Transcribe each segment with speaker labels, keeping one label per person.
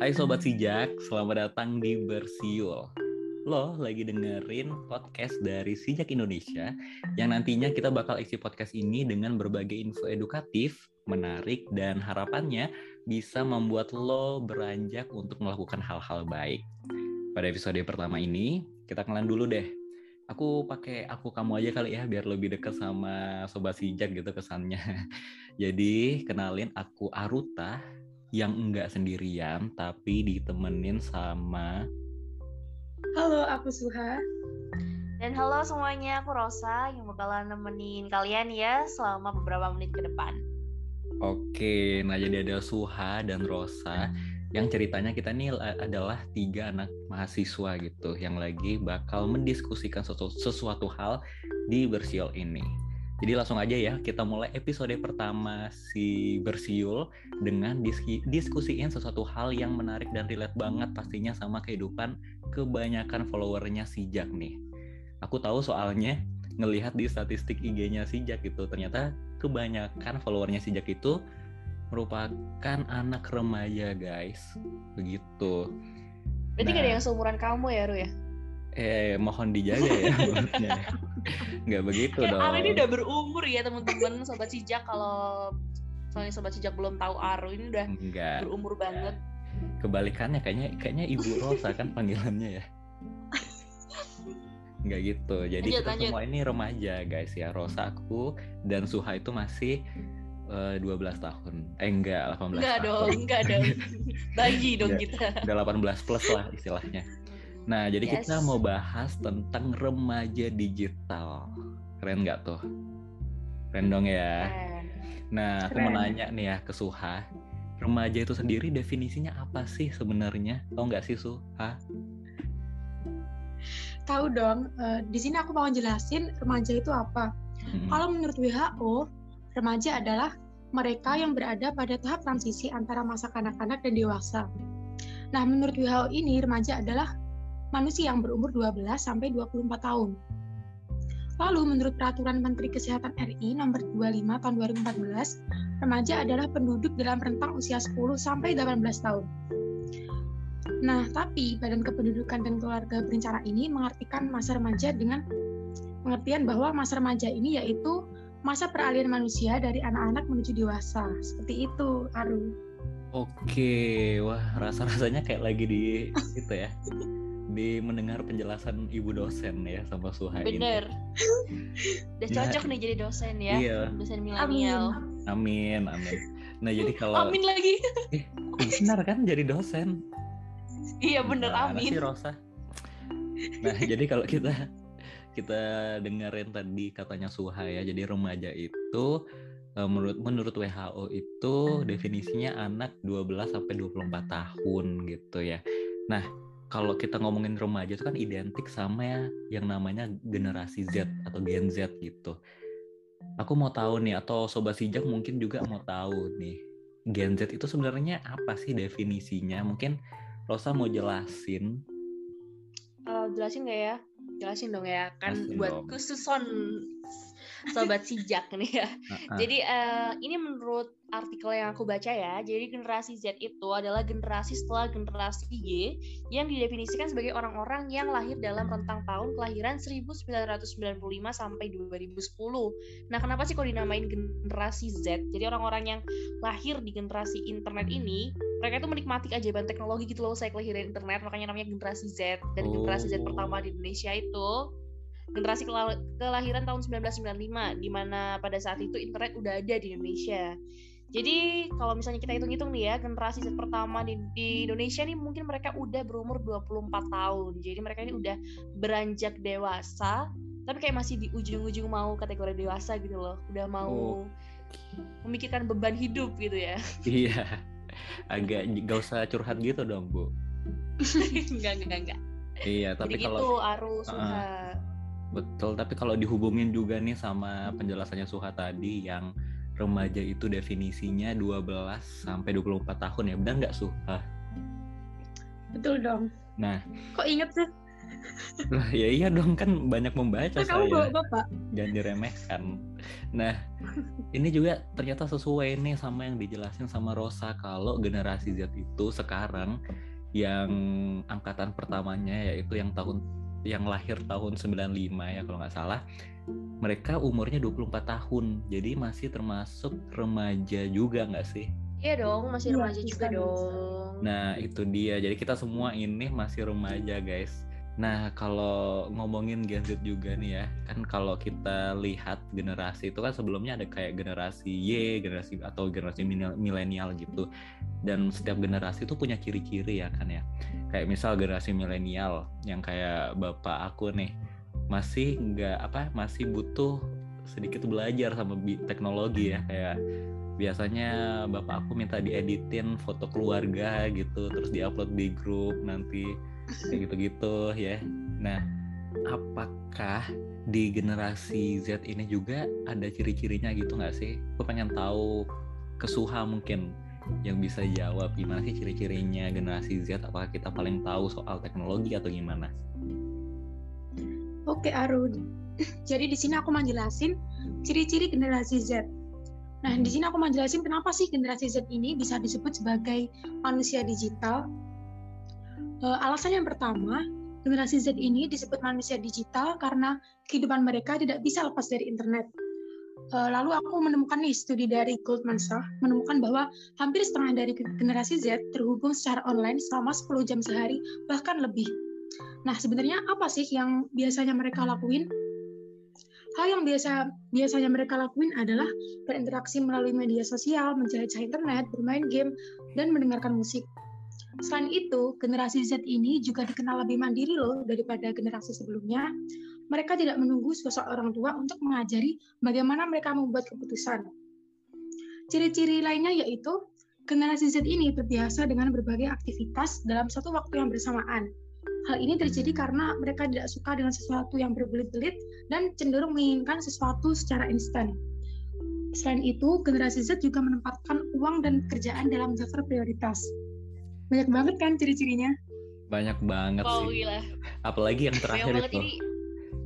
Speaker 1: Hai Sobat Sijak, selamat datang di Bersiul. Lo lagi dengerin podcast dari Sijak Indonesia yang nantinya kita bakal isi podcast ini dengan berbagai info edukatif, menarik, dan harapannya bisa membuat lo beranjak untuk melakukan hal-hal baik. Pada episode pertama ini, kita kenalan dulu deh. Aku pakai aku kamu aja kali ya biar lebih dekat sama sobat sijak gitu kesannya. Jadi kenalin aku Aruta yang enggak sendirian tapi ditemenin sama
Speaker 2: Halo, aku Suha.
Speaker 3: Dan halo semuanya, aku Rosa yang bakalan nemenin kalian ya selama beberapa menit ke depan.
Speaker 1: Oke, nah jadi ada Suha dan Rosa yang ceritanya kita nih adalah tiga anak mahasiswa gitu yang lagi bakal mendiskusikan sesuatu, sesuatu hal di Bersiul ini. Jadi langsung aja ya kita mulai episode pertama si Bersiul dengan diski, diskusiin sesuatu hal yang menarik dan relate banget pastinya sama kehidupan kebanyakan followernya si Jack nih. Aku tahu soalnya ngelihat di statistik IG-nya si Jack itu ternyata kebanyakan followernya si Jack itu merupakan anak remaja guys. Begitu.
Speaker 3: Berarti nah, gak ada yang seumuran kamu ya Ru ya?
Speaker 1: eh mohon dijaga ya. Nggak begitu
Speaker 3: ya,
Speaker 1: dong.
Speaker 3: Aru ini udah berumur ya teman-teman sobat sijak kalau soalnya sobat sijak belum tahu Aru ini udah Enggak. berumur banget.
Speaker 1: Kebalikannya kayaknya kayaknya Ibu Rosa kan panggilannya ya. Enggak gitu. Jadi lanjut, kita lanjut. semua ini remaja guys ya. Rosa aku dan Suha itu masih uh, 12 tahun. Eh enggak, 18
Speaker 3: enggak
Speaker 1: tahun.
Speaker 3: dong, enggak dong. Bayi dong
Speaker 1: enggak,
Speaker 3: kita.
Speaker 1: Udah 18 plus lah istilahnya. Nah, jadi yes. kita mau bahas tentang remaja digital. Keren nggak tuh? Keren dong ya.
Speaker 3: Keren.
Speaker 1: Nah, aku mau nanya nih ya ke Suha. Remaja itu sendiri definisinya apa sih sebenarnya? Tahu nggak sih Suha?
Speaker 2: Tahu dong. Uh, di sini aku mau jelasin remaja itu apa. Hmm. Kalau menurut WHO, remaja adalah mereka yang berada pada tahap transisi antara masa kanak-kanak dan dewasa. Nah, menurut WHO ini remaja adalah manusia yang berumur 12 sampai 24 tahun. Lalu menurut Peraturan Menteri Kesehatan RI nomor 25 tahun 2014, remaja adalah penduduk dalam rentang usia 10 sampai 18 tahun. Nah, tapi Badan Kependudukan dan Keluarga Berencana ini mengartikan masa remaja dengan pengertian bahwa masa remaja ini yaitu masa peralihan manusia dari anak-anak menuju dewasa. Seperti itu, Aru.
Speaker 1: Oke, wah rasa-rasanya kayak lagi di itu ya di mendengar penjelasan ibu dosen ya sama Suha
Speaker 3: Bener. Udah nah, cocok nih jadi dosen ya. Iya. Dosen milenial.
Speaker 1: Amin, amin. Nah jadi kalau
Speaker 3: Amin lagi.
Speaker 1: eh, benar kan jadi dosen.
Speaker 3: Iya bener, nah, amin.
Speaker 1: Sih, Rosa. Nah jadi kalau kita kita dengerin tadi katanya Suha ya, jadi remaja itu eh, menurut menurut WHO itu definisinya anak 12 sampai 24 tahun gitu ya. Nah, kalau kita ngomongin remaja itu kan identik sama ya yang namanya generasi Z atau Gen Z gitu. Aku mau tahu nih atau sobat sijak mungkin juga mau tahu nih Gen Z itu sebenarnya apa sih definisinya? Mungkin Rosa mau jelasin.
Speaker 3: Uh, jelasin gak ya? Jelasin dong ya. Kan jelasin buat dong. khususon sobat sijak nih ya. Uh -uh. Jadi uh, ini menurut artikel yang aku baca ya, jadi generasi Z itu adalah generasi setelah generasi Y yang didefinisikan sebagai orang-orang yang lahir dalam rentang tahun kelahiran 1995 sampai 2010. Nah, kenapa sih kok dinamain generasi Z? Jadi orang-orang yang lahir di generasi internet ini, mereka itu menikmati keajaiban teknologi gitu loh, saya kelahiran internet, makanya namanya generasi Z. Dan generasi Z pertama di Indonesia itu generasi kelahiran tahun 1995 di mana pada saat itu internet udah ada di Indonesia. Jadi kalau misalnya kita hitung-hitung nih ya, generasi Z pertama di, di Indonesia nih mungkin mereka udah berumur 24 tahun. Jadi mereka ini udah beranjak dewasa, tapi kayak masih di ujung-ujung mau kategori dewasa gitu loh. Udah mau oh. memikirkan beban hidup gitu ya.
Speaker 1: Iya. Agak gak usah curhat gitu dong, Bu.
Speaker 3: enggak, enggak, enggak.
Speaker 1: Iya, tapi
Speaker 3: Jadi
Speaker 1: kalau
Speaker 3: gitu, Arus, uh,
Speaker 1: Betul, tapi kalau dihubungin juga nih sama penjelasannya Suha tadi yang remaja itu definisinya 12 sampai 24 tahun ya, benar nggak Suha?
Speaker 2: Betul dong.
Speaker 1: Nah,
Speaker 2: kok inget sih?
Speaker 1: Lah ya iya dong kan banyak membaca nah, saya.
Speaker 2: Kamu bapak.
Speaker 1: Jangan diremehkan. Nah, ini juga ternyata sesuai nih sama yang dijelasin sama Rosa kalau generasi Z itu sekarang yang angkatan pertamanya yaitu yang tahun yang lahir tahun 95 ya kalau nggak salah mereka umurnya 24 tahun. Jadi masih termasuk remaja juga nggak sih?
Speaker 3: Iya dong masih iya, remaja ya, juga dong.
Speaker 1: Nah itu dia. Jadi kita semua ini masih remaja guys Nah, kalau ngomongin Gen Z juga nih ya, kan kalau kita lihat generasi itu kan sebelumnya ada kayak generasi Y, generasi atau generasi milenial gitu. Dan setiap generasi itu punya ciri-ciri ya kan ya. Kayak misal generasi milenial yang kayak bapak aku nih masih nggak apa masih butuh sedikit belajar sama teknologi ya kayak biasanya bapak aku minta dieditin foto keluarga gitu terus diupload di grup nanti gitu-gitu ya nah apakah di generasi Z ini juga ada ciri-cirinya gitu nggak sih? Aku pengen tahu kesuha mungkin yang bisa jawab gimana sih ciri-cirinya generasi Z apakah kita paling tahu soal teknologi atau gimana?
Speaker 2: Oke Arun, jadi di sini aku mau jelasin ciri-ciri generasi Z. Nah di sini aku mau jelasin kenapa sih generasi Z ini bisa disebut sebagai manusia digital alasan yang pertama, generasi Z ini disebut manusia digital karena kehidupan mereka tidak bisa lepas dari internet. Uh, lalu aku menemukan nih studi dari Goldman Sachs menemukan bahwa hampir setengah dari generasi Z terhubung secara online selama 10 jam sehari bahkan lebih. Nah, sebenarnya apa sih yang biasanya mereka lakuin? Hal yang biasa biasanya mereka lakuin adalah berinteraksi melalui media sosial, menjelajah internet, bermain game, dan mendengarkan musik. Selain itu, generasi Z ini juga dikenal lebih mandiri loh daripada generasi sebelumnya. Mereka tidak menunggu sosok orang tua untuk mengajari bagaimana mereka membuat keputusan. Ciri-ciri lainnya yaitu generasi Z ini terbiasa dengan berbagai aktivitas dalam satu waktu yang bersamaan. Hal ini terjadi karena mereka tidak suka dengan sesuatu yang berbelit-belit dan cenderung menginginkan sesuatu secara instan. Selain itu, generasi Z juga menempatkan uang dan pekerjaan dalam daftar prioritas. Banyak banget kan ciri-cirinya?
Speaker 1: Banyak banget
Speaker 3: oh,
Speaker 1: sih.
Speaker 3: Gila.
Speaker 1: Apalagi yang terakhir itu. Ini...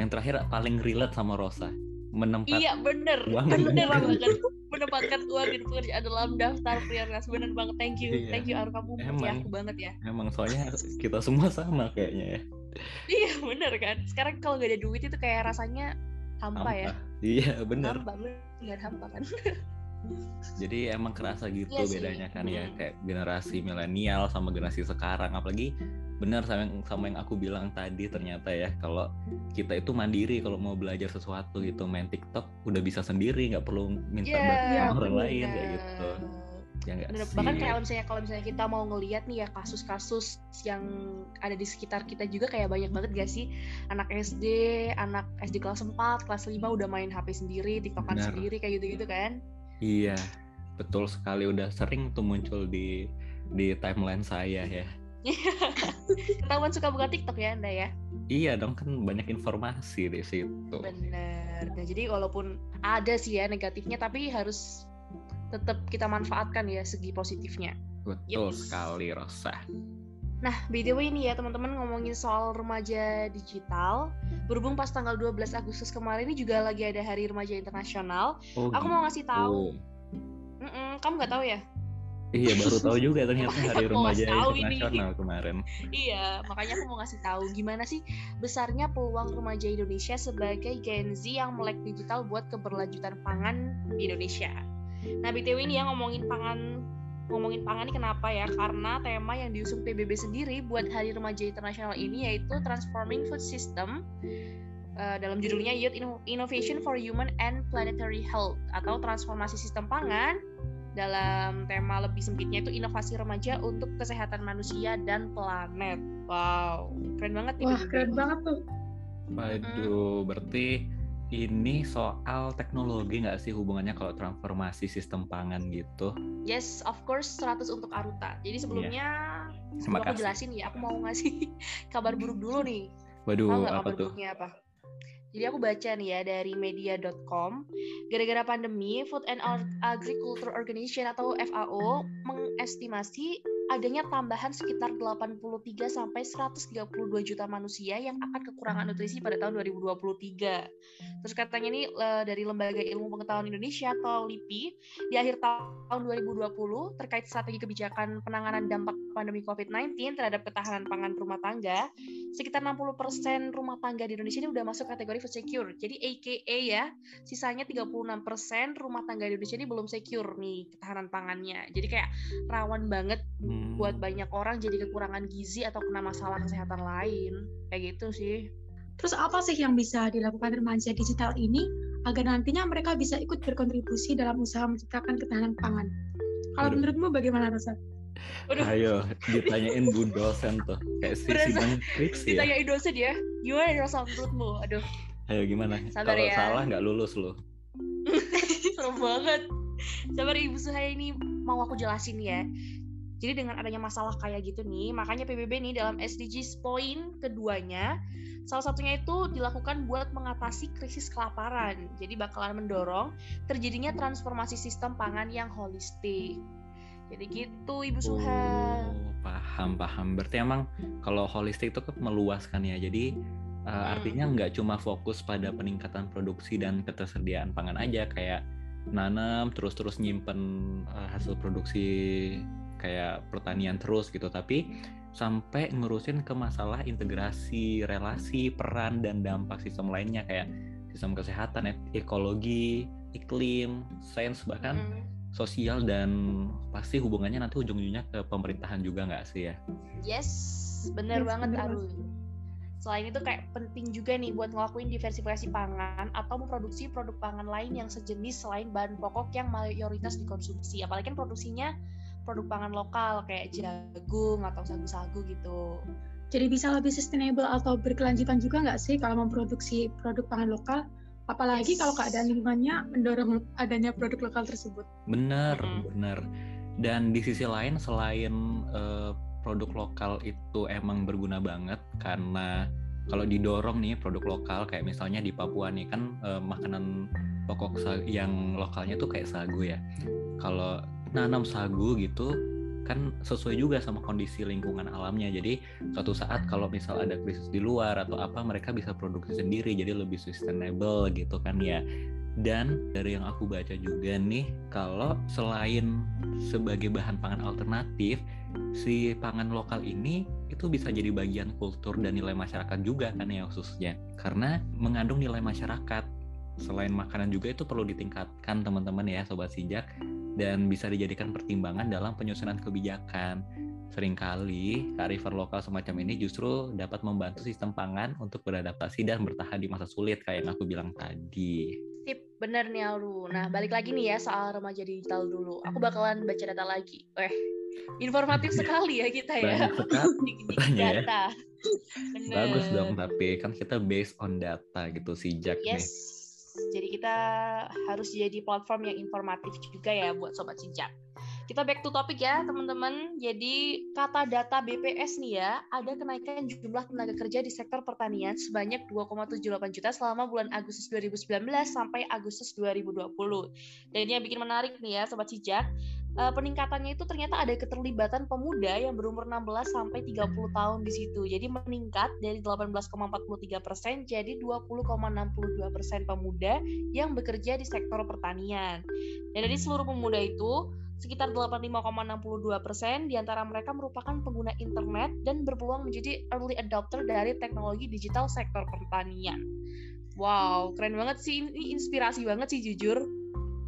Speaker 1: Yang terakhir paling relate sama Rosa. Menempatkan
Speaker 3: iya bener. Uang bener banget. Menempatkan uang dan pekerjaan dalam daftar prioritas. Bener banget. Thank you. Iya. thank you Aru kamu emang, aku banget ya.
Speaker 1: Emang soalnya kita semua sama kayaknya ya.
Speaker 3: Iya bener kan? Sekarang kalau gak ada duit itu kayak rasanya hampa, hampa. ya.
Speaker 1: Iya bener.
Speaker 3: Hampa bener. Hampa kan
Speaker 1: jadi emang kerasa gitu iya bedanya kan ya kayak generasi milenial sama generasi sekarang. Apalagi benar sama yang sama yang aku bilang tadi ternyata ya kalau kita itu mandiri kalau mau belajar sesuatu gitu main TikTok udah bisa sendiri nggak perlu minta yeah, bantuan yeah, orang yeah. lain kayak gitu.
Speaker 3: Ya gak sih? bahkan kayak misalnya kalau misalnya kita mau ngelihat nih ya kasus-kasus yang ada di sekitar kita juga kayak banyak banget gak sih? Anak SD anak SD kelas 4 kelas 5 udah main HP sendiri TikTokan sendiri kayak gitu-gitu kan
Speaker 1: Iya, betul sekali udah sering tuh muncul di di timeline saya ya.
Speaker 3: Ketahuan suka buka TikTok ya Anda ya?
Speaker 1: Iya dong kan banyak informasi di situ.
Speaker 3: Bener. Nah, jadi walaupun ada sih ya negatifnya tapi harus tetap kita manfaatkan ya segi positifnya.
Speaker 1: Betul yep. sekali Rosa.
Speaker 3: Nah, BTW ini ya teman-teman ngomongin soal remaja digital. Berhubung pas tanggal 12 Agustus kemarin ini juga lagi ada Hari Remaja Internasional. Oh, aku mau ngasih tahu. Mm -mm, kamu nggak tahu ya?
Speaker 1: Iya, baru tahu juga ternyata Hari Remaja Internasional ini. kemarin.
Speaker 3: Iya, makanya aku mau ngasih tahu gimana sih besarnya peluang remaja Indonesia sebagai Gen Z yang melek digital buat keberlanjutan pangan di Indonesia. Nah, BTW ini yang ngomongin pangan ngomongin pangan ini kenapa ya? Karena tema yang diusung PBB sendiri buat Hari Remaja Internasional ini yaitu Transforming Food System uh, dalam judulnya Youth Innovation for Human and Planetary Health atau transformasi sistem pangan dalam tema lebih sempitnya itu inovasi remaja untuk kesehatan manusia dan planet. Wow, keren banget
Speaker 2: nih. Wah, keren banget tuh.
Speaker 1: Waduh, berarti ini soal teknologi nggak sih hubungannya kalau transformasi sistem pangan gitu?
Speaker 3: Yes, of course 100 untuk Aruta. Jadi iya. sebelumnya yeah. sebelum aku jelasin ya, aku mau ngasih kabar buruk dulu nih.
Speaker 1: Waduh,
Speaker 3: Tahu
Speaker 1: apa
Speaker 3: kabar
Speaker 1: tuh?
Speaker 3: buruknya apa? Jadi aku baca nih ya dari media.com, gara-gara pandemi, Food and Agriculture Organization atau FAO mengestimasi adanya tambahan sekitar 83 sampai 132 juta manusia yang akan kekurangan nutrisi pada tahun 2023. Terus katanya ini dari Lembaga Ilmu Pengetahuan Indonesia atau LIPI di akhir tahun 2020 terkait strategi kebijakan penanganan dampak pandemi COVID-19 terhadap ketahanan pangan rumah tangga, sekitar 60% rumah tangga di Indonesia ini udah masuk kategori food secure. Jadi AKA ya, sisanya 36% rumah tangga di Indonesia ini belum secure nih ketahanan pangannya. Jadi kayak rawan banget hmm. Buat banyak orang jadi kekurangan gizi atau kena masalah kesehatan lain. Kayak gitu sih.
Speaker 2: Terus apa sih yang bisa dilakukan remaja digital ini agar nantinya mereka bisa ikut berkontribusi dalam usaha menciptakan ketahanan pangan? Kalau menurutmu bagaimana Rosa?
Speaker 1: Aduh. Ayo ditanyain bu dosen tuh kayak si sidang skripsi
Speaker 3: ya. Ditanyain dosen ya. Gimana Rosa menurutmu? Aduh.
Speaker 1: Ayo gimana? Kalau ya. salah nggak lulus lo.
Speaker 3: Serem banget. Sabar Ibu Suhaya ini mau aku jelasin ya. Jadi dengan adanya masalah kayak gitu nih, makanya PBB nih dalam SDGs poin keduanya, salah satunya itu dilakukan buat mengatasi krisis kelaparan. Jadi bakalan mendorong terjadinya transformasi sistem pangan yang holistik. Jadi gitu Ibu Suha.
Speaker 1: Oh, paham paham. Berarti emang kalau holistik itu kan meluaskan ya. Jadi uh, hmm. artinya nggak cuma fokus pada peningkatan produksi dan ketersediaan pangan aja kayak nanam terus-terus nyimpen uh, hasil produksi kayak pertanian terus gitu tapi sampai ngurusin ke masalah integrasi relasi peran dan dampak sistem lainnya kayak sistem kesehatan ekologi iklim sains bahkan mm. sosial dan pasti hubungannya nanti ujung-ujungnya ke pemerintahan juga nggak sih ya
Speaker 3: yes bener yes, banget Arun Selain itu kayak penting juga nih buat ngelakuin diversifikasi pangan atau memproduksi produk pangan lain yang sejenis selain bahan pokok yang mayoritas dikonsumsi. Apalagi kan produksinya produk pangan lokal kayak jagung atau sagu-sagu gitu.
Speaker 2: Jadi bisa lebih sustainable atau berkelanjutan juga nggak sih kalau memproduksi produk pangan lokal? Apalagi yes. kalau keadaan lingkungannya mendorong adanya produk lokal tersebut.
Speaker 1: Benar, mm-hmm. benar. Dan di sisi lain selain uh, produk lokal itu emang berguna banget karena kalau didorong nih produk lokal kayak misalnya di Papua nih kan eh, makanan pokok yang lokalnya tuh kayak sagu ya. Kalau nanam sagu gitu kan sesuai juga sama kondisi lingkungan alamnya. Jadi suatu saat kalau misal ada krisis di luar atau apa mereka bisa produksi sendiri jadi lebih sustainable gitu kan ya. Dan dari yang aku baca juga nih kalau selain sebagai bahan pangan alternatif si pangan lokal ini itu bisa jadi bagian kultur dan nilai masyarakat juga kan ya khususnya karena mengandung nilai masyarakat selain makanan juga itu perlu ditingkatkan teman-teman ya sobat sijak dan bisa dijadikan pertimbangan dalam penyusunan kebijakan sering kali kearifan lokal semacam ini justru dapat membantu sistem pangan untuk beradaptasi dan bertahan di masa sulit kayak yang aku bilang tadi.
Speaker 3: Sip, bener nih Alu. Nah, balik lagi nih ya soal remaja digital dulu. Aku bakalan baca data lagi. Eh, informatif sekali ya kita ya.
Speaker 1: Banyak ya. data. Bagus dong, tapi kan kita based on data gitu sih Jack
Speaker 3: yes. nih. Jadi kita harus jadi platform yang informatif juga ya buat sobat sijak. Kita back to topic ya teman-teman. Jadi kata data BPS nih ya, ada kenaikan jumlah tenaga kerja di sektor pertanian sebanyak 2,78 juta selama bulan Agustus 2019 sampai Agustus 2020. Dan ini yang bikin menarik nih ya sobat sijak, uh, peningkatannya itu ternyata ada keterlibatan pemuda yang berumur 16 sampai 30 tahun di situ. Jadi meningkat dari 18,43 persen jadi 20,62 persen pemuda yang bekerja di sektor pertanian. Dan dari seluruh pemuda itu sekitar 85,62 persen di antara mereka merupakan pengguna internet dan berpeluang menjadi early adopter dari teknologi digital sektor pertanian. Wow, keren banget sih. Ini inspirasi banget sih jujur.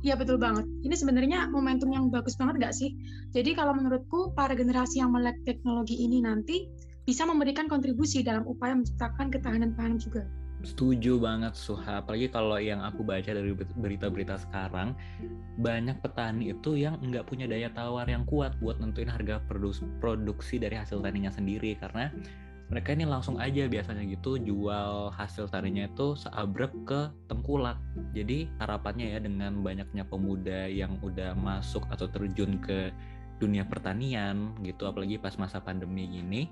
Speaker 2: Iya betul banget. Ini sebenarnya momentum yang bagus banget nggak sih? Jadi kalau menurutku para generasi yang melek teknologi ini nanti bisa memberikan kontribusi dalam upaya menciptakan ketahanan pangan juga.
Speaker 1: Setuju banget Suha, apalagi kalau yang aku baca dari berita-berita sekarang, banyak petani itu yang nggak punya daya tawar yang kuat buat nentuin harga produksi dari hasil taninya sendiri karena mereka ini langsung aja biasanya gitu jual hasil taninya itu seabrek ke tengkulak. Jadi harapannya ya dengan banyaknya pemuda yang udah masuk atau terjun ke dunia pertanian gitu apalagi pas masa pandemi ini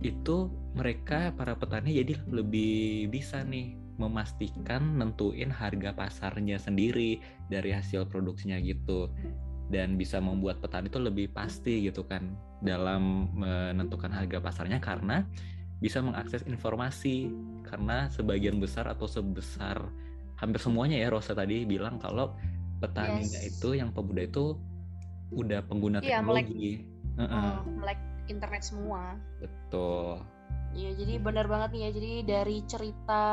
Speaker 1: itu mereka para petani jadi lebih bisa nih memastikan nentuin harga pasarnya sendiri dari hasil produksinya gitu dan bisa membuat petani itu lebih pasti gitu kan dalam menentukan harga pasarnya karena bisa mengakses informasi karena sebagian besar atau sebesar hampir semuanya ya Rosa tadi bilang kalau petaninya yes. itu yang pemuda itu udah pengguna iya, teknologi
Speaker 3: melek, uh -uh. melek internet semua
Speaker 1: betul
Speaker 3: Iya, jadi benar banget nih ya. Jadi dari cerita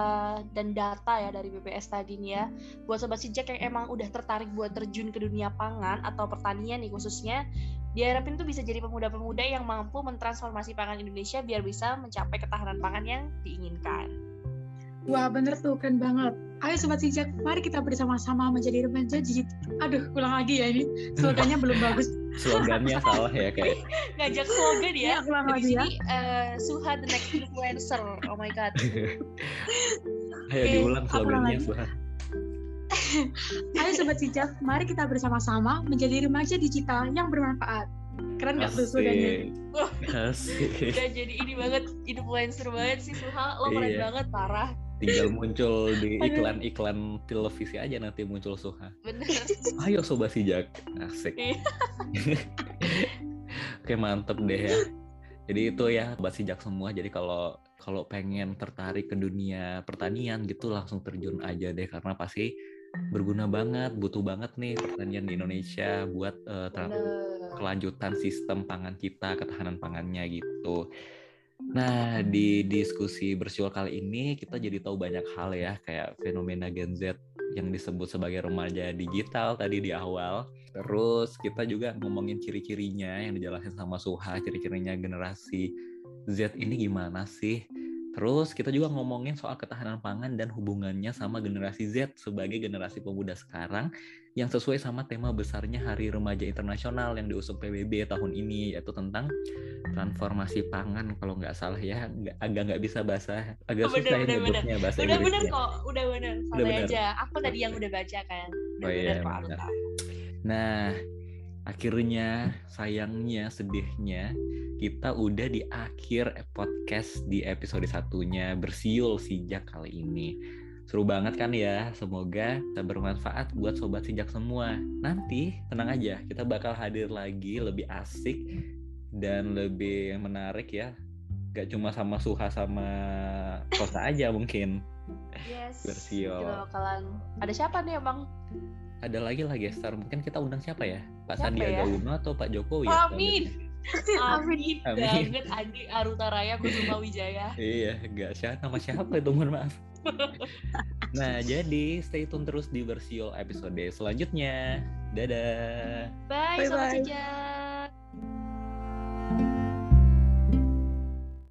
Speaker 3: dan data ya dari BPS tadi nih ya, buat sobat sijak yang emang udah tertarik buat terjun ke dunia pangan atau pertanian nih khususnya, diharapin tuh bisa jadi pemuda-pemuda yang mampu mentransformasi pangan Indonesia biar bisa mencapai ketahanan pangan yang diinginkan.
Speaker 2: Wah bener tuh, keren banget. Ayo Sobat Sijak, mari kita bersama-sama menjadi remaja jijik. Aduh, ulang lagi ya ini. Slogannya belum bagus.
Speaker 1: Slogannya salah ya kayak.
Speaker 3: Ngajak slogan ya. ya ulang lagi ya. Uh, Suha the next influencer. Oh my god.
Speaker 1: Ayo okay, diulang slogannya Suha.
Speaker 2: Ayo Sobat Sijak, mari kita bersama-sama menjadi remaja digital yang bermanfaat. Keren gak tuh slogannya?
Speaker 3: Asik. Udah jadi ini banget, influencer banget sih Suha. Lo keren iya. banget, parah
Speaker 1: tinggal muncul di iklan-iklan televisi aja nanti muncul Suha.
Speaker 3: Bener.
Speaker 1: Ayo sobat sijak, asik. Iya. Oke mantep deh ya. Jadi itu ya sobat sijak semua. Jadi kalau kalau pengen tertarik ke dunia pertanian gitu langsung terjun aja deh karena pasti berguna banget, butuh banget nih pertanian di Indonesia buat uh, kelanjutan sistem pangan kita, ketahanan pangannya gitu. Nah, di diskusi bersiul kali ini kita jadi tahu banyak hal ya, kayak fenomena Gen Z yang disebut sebagai remaja digital tadi di awal. Terus kita juga ngomongin ciri-cirinya yang dijelasin sama Suha, ciri-cirinya generasi Z ini gimana sih? Terus kita juga ngomongin soal ketahanan pangan dan hubungannya sama generasi Z sebagai generasi pemuda sekarang yang sesuai sama tema besarnya Hari Remaja Internasional yang diusung PBB tahun ini yaitu tentang transformasi pangan. Kalau nggak salah ya nggak, agak nggak bisa bahasa agak oh, susah
Speaker 3: bener, bener, bener. bahasa udah bener kok udah bener. Santai aja. Aku tadi yang udah baca kan. Udah oh, iya, bener.
Speaker 1: Nah akhirnya sayangnya sedihnya kita udah di akhir podcast di episode satunya bersiul sijak kali ini seru banget kan ya? Semoga bisa bermanfaat buat sobat sijak semua. Nanti tenang aja kita bakal hadir lagi lebih asik dan lebih menarik ya. Gak cuma sama Suha sama Kosa aja mungkin.
Speaker 3: Yes bersiul bakalan. Ada siapa nih emang?
Speaker 1: Ada lagi lah gestar. Mungkin kita undang siapa ya? Pak siapa Sandiaga ya? Uno atau Pak Jokowi
Speaker 3: ya? Amin. Amin. Banget Andi Aruta Raya Kusuma Wijaya.
Speaker 1: Iya gak siapa nama siapa itu mohon maaf nah jadi stay tune terus di Versio episode selanjutnya. Dadah.
Speaker 3: Bye, bye, -bye. sobat